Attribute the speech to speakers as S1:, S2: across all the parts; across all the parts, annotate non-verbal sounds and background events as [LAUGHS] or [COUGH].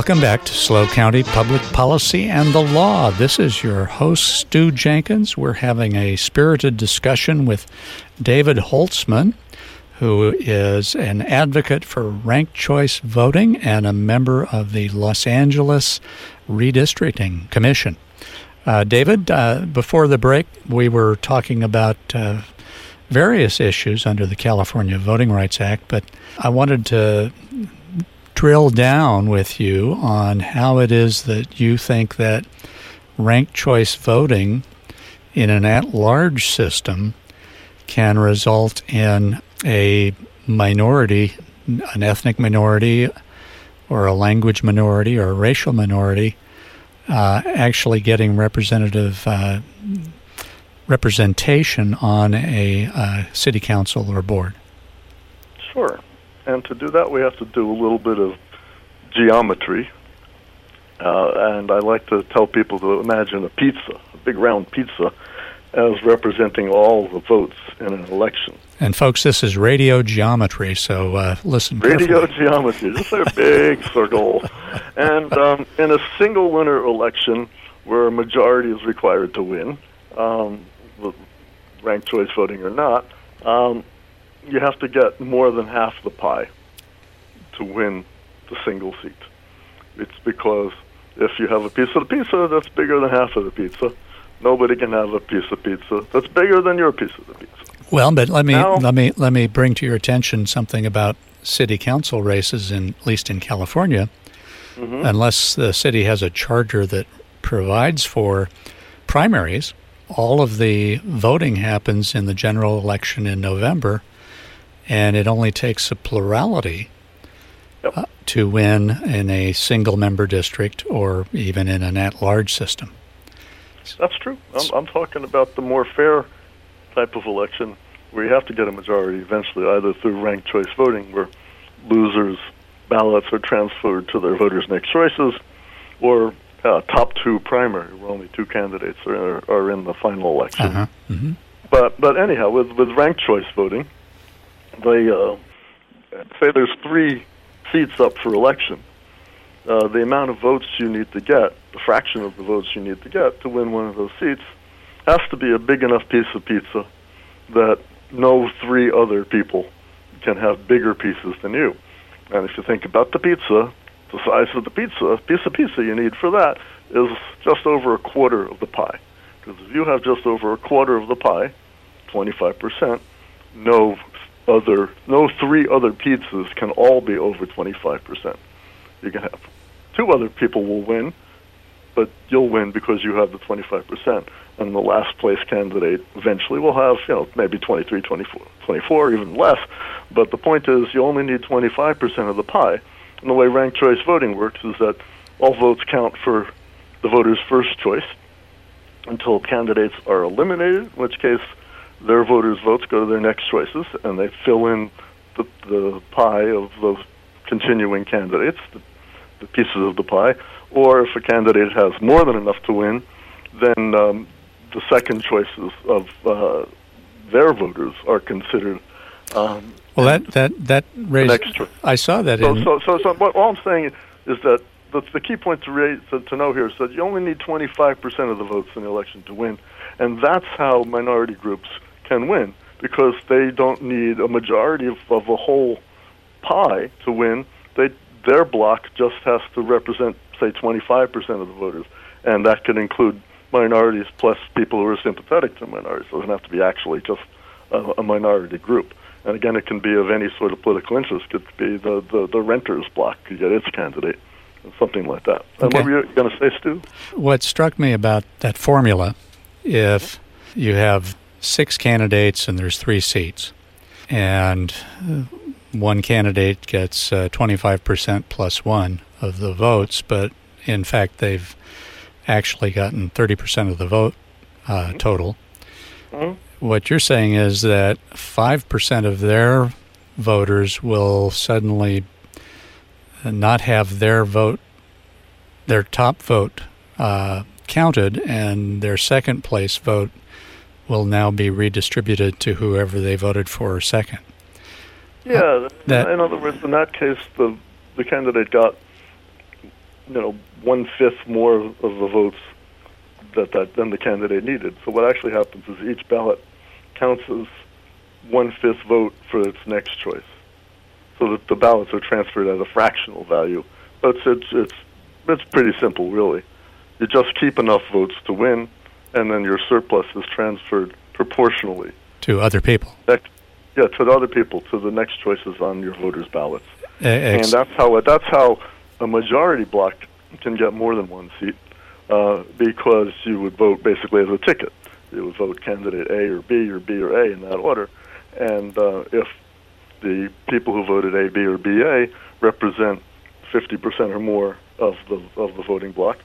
S1: Welcome back to SLO County Public Policy and the Law. This is your host, Stu Jenkins. We're having a spirited discussion with David Holtzman, who is an advocate for ranked choice voting and a member of the Los Angeles Redistricting Commission. Uh, David, uh, before the break, we were talking about uh, various issues under the California Voting Rights Act, but I wanted to drill down with you on how it is that you think that ranked choice voting in an at large system can result in a minority, an ethnic minority, or a language minority, or a racial minority, uh, actually getting representative uh, representation on a uh, city council or board.
S2: Sure. And to do that, we have to do a little bit of geometry. Uh, and I like to tell people to imagine a pizza, a big round pizza, as representing all the votes in an election.
S1: And folks, this is radio geometry, so uh, listen.
S2: Radio carefully. geometry, just a big [LAUGHS] circle. And um, in a single winner election, where a majority is required to win, um, ranked choice voting or not, um, you have to get more than half the pie to win the single seat. It's because if you have a piece of the pizza that's bigger than half of the pizza, nobody can have a piece of pizza that's bigger than your piece of the pizza.
S1: Well, but let me now, let me let me bring to your attention something about city council races in at least in California. Mm-hmm. Unless the city has a charter that provides for primaries, all of the voting happens in the general election in November, and it only takes a plurality
S2: yep. uh,
S1: to win in a single member district or even in an at large system.
S2: That's true. I'm, I'm talking about the more fair type of election where you have to get a majority eventually, either through ranked choice voting, where losers' ballots are transferred to their voters' next choices, or uh, top two primary, where only two candidates are, are in the final election.
S1: Uh-huh. Mm-hmm.
S2: But but anyhow, with with ranked choice voting, they uh, say there's three seats up for election. Uh, the amount of votes you need to get, the fraction of the votes you need to get to win one of those seats, has to be a big enough piece of pizza that no three other people can have bigger pieces than you. And if you think about the pizza, the size of the pizza, piece of pizza you need for that is just over a quarter of the pie. Because if you have just over a quarter of the pie, 25%, no other, no three other pizzas can all be over 25%. You can have two other people will win, but you'll win because you have the 25%. And the last place candidate eventually will have, you know, maybe 23, 24, 24, even less. But the point is, you only need 25% of the pie. And the way ranked choice voting works is that all votes count for the voter's first choice until candidates are eliminated, in which case their voters' votes go to their next choices, and they fill in the, the pie of those continuing candidates, the, the pieces of the pie. Or if a candidate has more than enough to win, then um, the second choices of uh, their voters are considered. Um,
S1: well, that that that raised. I saw that.
S2: So,
S1: in,
S2: so, so, so, what all I'm saying is that the, the key point to, raise, to, to know here is that you only need 25% of the votes in the election to win, and that's how minority groups can win because they don't need a majority of, of a whole pie to win. They their block just has to represent say 25% of the voters, and that could include minorities plus people who are sympathetic to minorities. It doesn't have to be actually just a, a minority group. And again, it can be of any sort of political interest. It could be the, the, the renters block could get its candidate, something like that. And what were you going to say, Stu?
S1: What struck me about that formula, if you have six candidates and there's three seats, and one candidate gets uh, 25% plus one of the votes, but in fact they've actually gotten 30% of the vote uh, mm-hmm. total. Mm-hmm. What you're saying is that 5% of their voters will suddenly not have their vote, their top vote uh, counted, and their second place vote will now be redistributed to whoever they voted for second.
S2: Yeah, that, in other words, in that case, the the candidate got you know, one fifth more of the votes that, that than the candidate needed. So what actually happens is each ballot counts as one fifth vote for its next choice. So that the ballots are transferred at a fractional value. But it's it's it's, it's pretty simple, really. You just keep enough votes to win, and then your surplus is transferred proportionally
S1: to other people.
S2: Yeah, to the other people, to the next choices on your voters' ballots.
S1: Ex-
S2: and that's how that's how a majority block can get more than one seat uh, because you would vote basically as a ticket. You would vote candidate A or B or B or A in that order, and uh, if the people who voted A, B, or BA represent 50% or more of the of the voting block,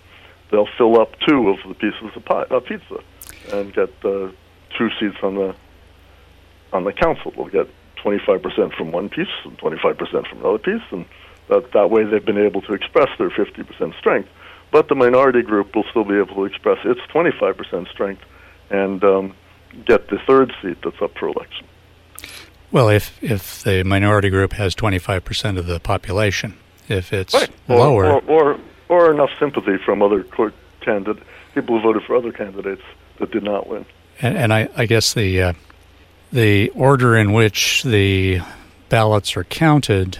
S2: they'll fill up two of the pieces of pie, uh, pizza and get uh, two seats on the on the council. They'll get 25% from one piece and 25% from another piece, and that, that way they've been able to express their 50% strength. But the minority group will still be able to express its 25% strength and um, get the third seat that's up for election.
S1: Well, if if the minority group has 25% of the population, if it's
S2: right. or,
S1: lower,
S2: or, or, or enough sympathy from other court candidate people who voted for other candidates that did not win.
S1: And, and I, I, guess the uh, the order in which the ballots are counted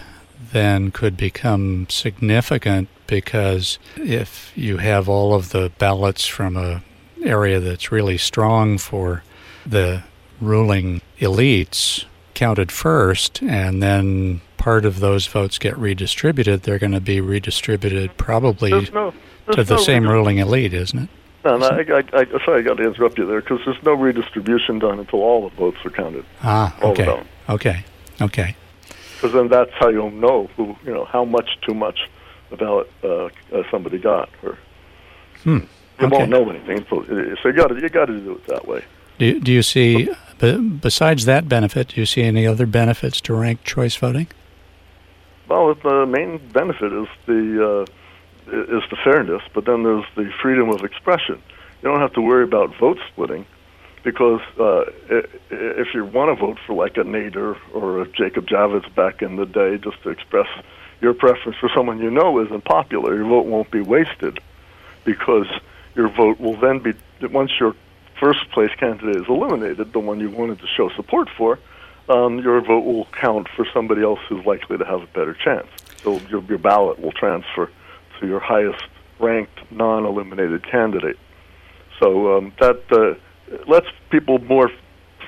S1: then could become significant because if you have all of the ballots from a area that's really strong for the ruling elites counted first and then part of those votes get redistributed they're going to be redistributed probably
S2: no,
S1: to the
S2: no
S1: same ruling elite isn't it
S2: no, no, I, I, I, sorry, I got to interrupt you there because there's no redistribution done until all the votes are counted.
S1: Ah, okay, okay, okay.
S2: Because then that's how you'll know who, you know, how much too much the ballot uh, uh, somebody got, or
S1: hmm.
S2: you
S1: okay.
S2: won't know anything. So, so you got to you got to do it that way.
S1: Do do you see besides that benefit? Do you see any other benefits to ranked choice voting?
S2: Well, the main benefit is the uh, is the fairness, but then there's the freedom of expression. You don't have to worry about vote splitting because uh, if you want to vote for like a Nader or a Jacob Javits back in the day just to express your preference for someone you know isn't popular, your vote won't be wasted because your vote will then be, once your first place candidate is eliminated, the one you wanted to show support for, um, your vote will count for somebody else who's likely to have a better chance. So your, your ballot will transfer to your highest ranked non-eliminated candidate. So um, that uh, lets people more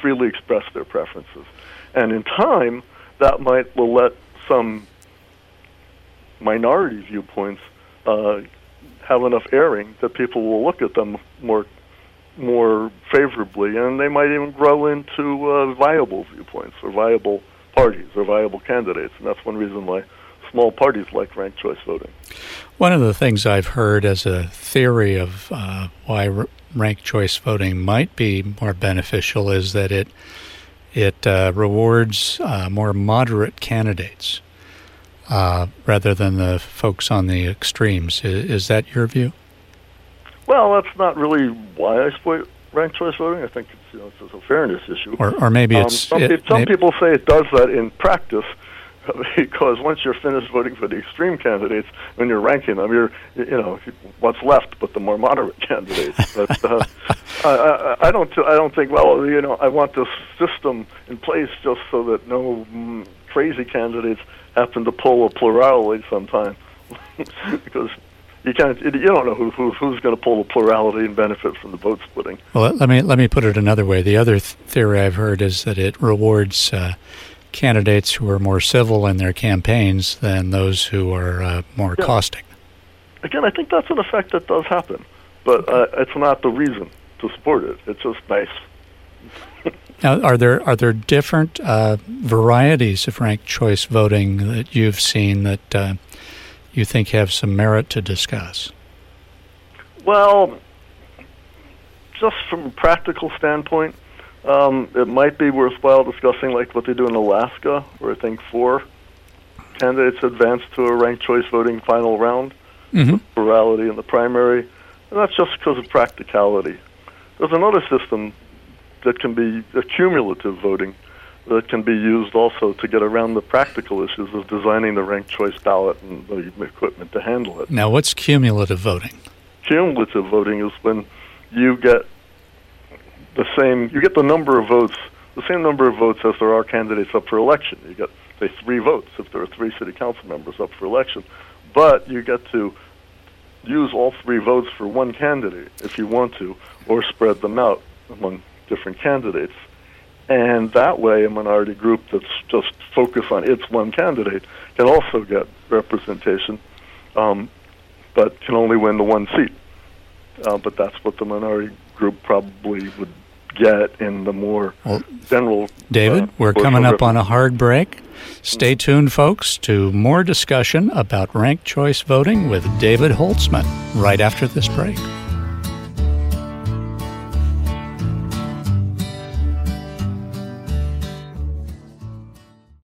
S2: freely express their preferences, and in time, that might will let some minority viewpoints uh, have enough airing that people will look at them more more favorably, and they might even grow into uh, viable viewpoints or viable parties or viable candidates, and that's one reason why small parties like ranked choice voting.
S1: One of the things I've heard as a theory of uh, why r- ranked choice voting might be more beneficial is that it it uh, rewards uh, more moderate candidates uh, rather than the folks on the extremes. Is, is, that your view?
S2: Well, that's not really why I support ranked choice voting. I think it's, you know, it's a fairness issue.
S1: Or, or maybe
S2: um,
S1: it's
S2: some,
S1: it,
S2: some
S1: maybe,
S2: people say it does that in practice [LAUGHS] because once you're finished voting for the extreme candidates, when you're ranking them, you're you know what's left but the more moderate [LAUGHS] candidates. But uh, [LAUGHS] I, I, I don't I don't think well you know I want this system in place just so that no mm, crazy candidates happen to pull a plurality sometime because you can't you don't know who, who who's going to pull the plurality and benefit from the vote splitting.
S1: Well, let me let me put it another way. The other th- theory I've heard is that it rewards. Uh, candidates who are more civil in their campaigns than those who are uh, more yeah. caustic.
S2: Again, I think that's an effect that does happen, but uh, it's not the reason to support it. It's just nice. [LAUGHS]
S1: now, are there are there different uh, varieties of ranked choice voting that you've seen that uh, you think have some merit to discuss?
S2: Well, just from a practical standpoint, um, it might be worthwhile discussing like what they do in Alaska, where I think four candidates advance to a ranked choice voting final round,
S1: mm-hmm.
S2: plurality in the primary, and that's just because of practicality. There's another system that can be accumulative voting that can be used also to get around the practical issues of designing the ranked choice ballot and the equipment to handle it.
S1: Now, what's cumulative voting?
S2: Cumulative voting is when you get the same, you get the number of votes, the same number of votes as there are candidates up for election. You get, say, three votes if there are three city council members up for election. But you get to use all three votes for one candidate if you want to, or spread them out among different candidates. And that way, a minority group that's just focused on its one candidate can also get representation, um, but can only win the one seat. Uh, but that's what the minority group probably would get in the more well, general.
S1: David, uh, we're coming up on a hard break. Stay tuned, folks, to more discussion about ranked choice voting with David Holtzman right after this break.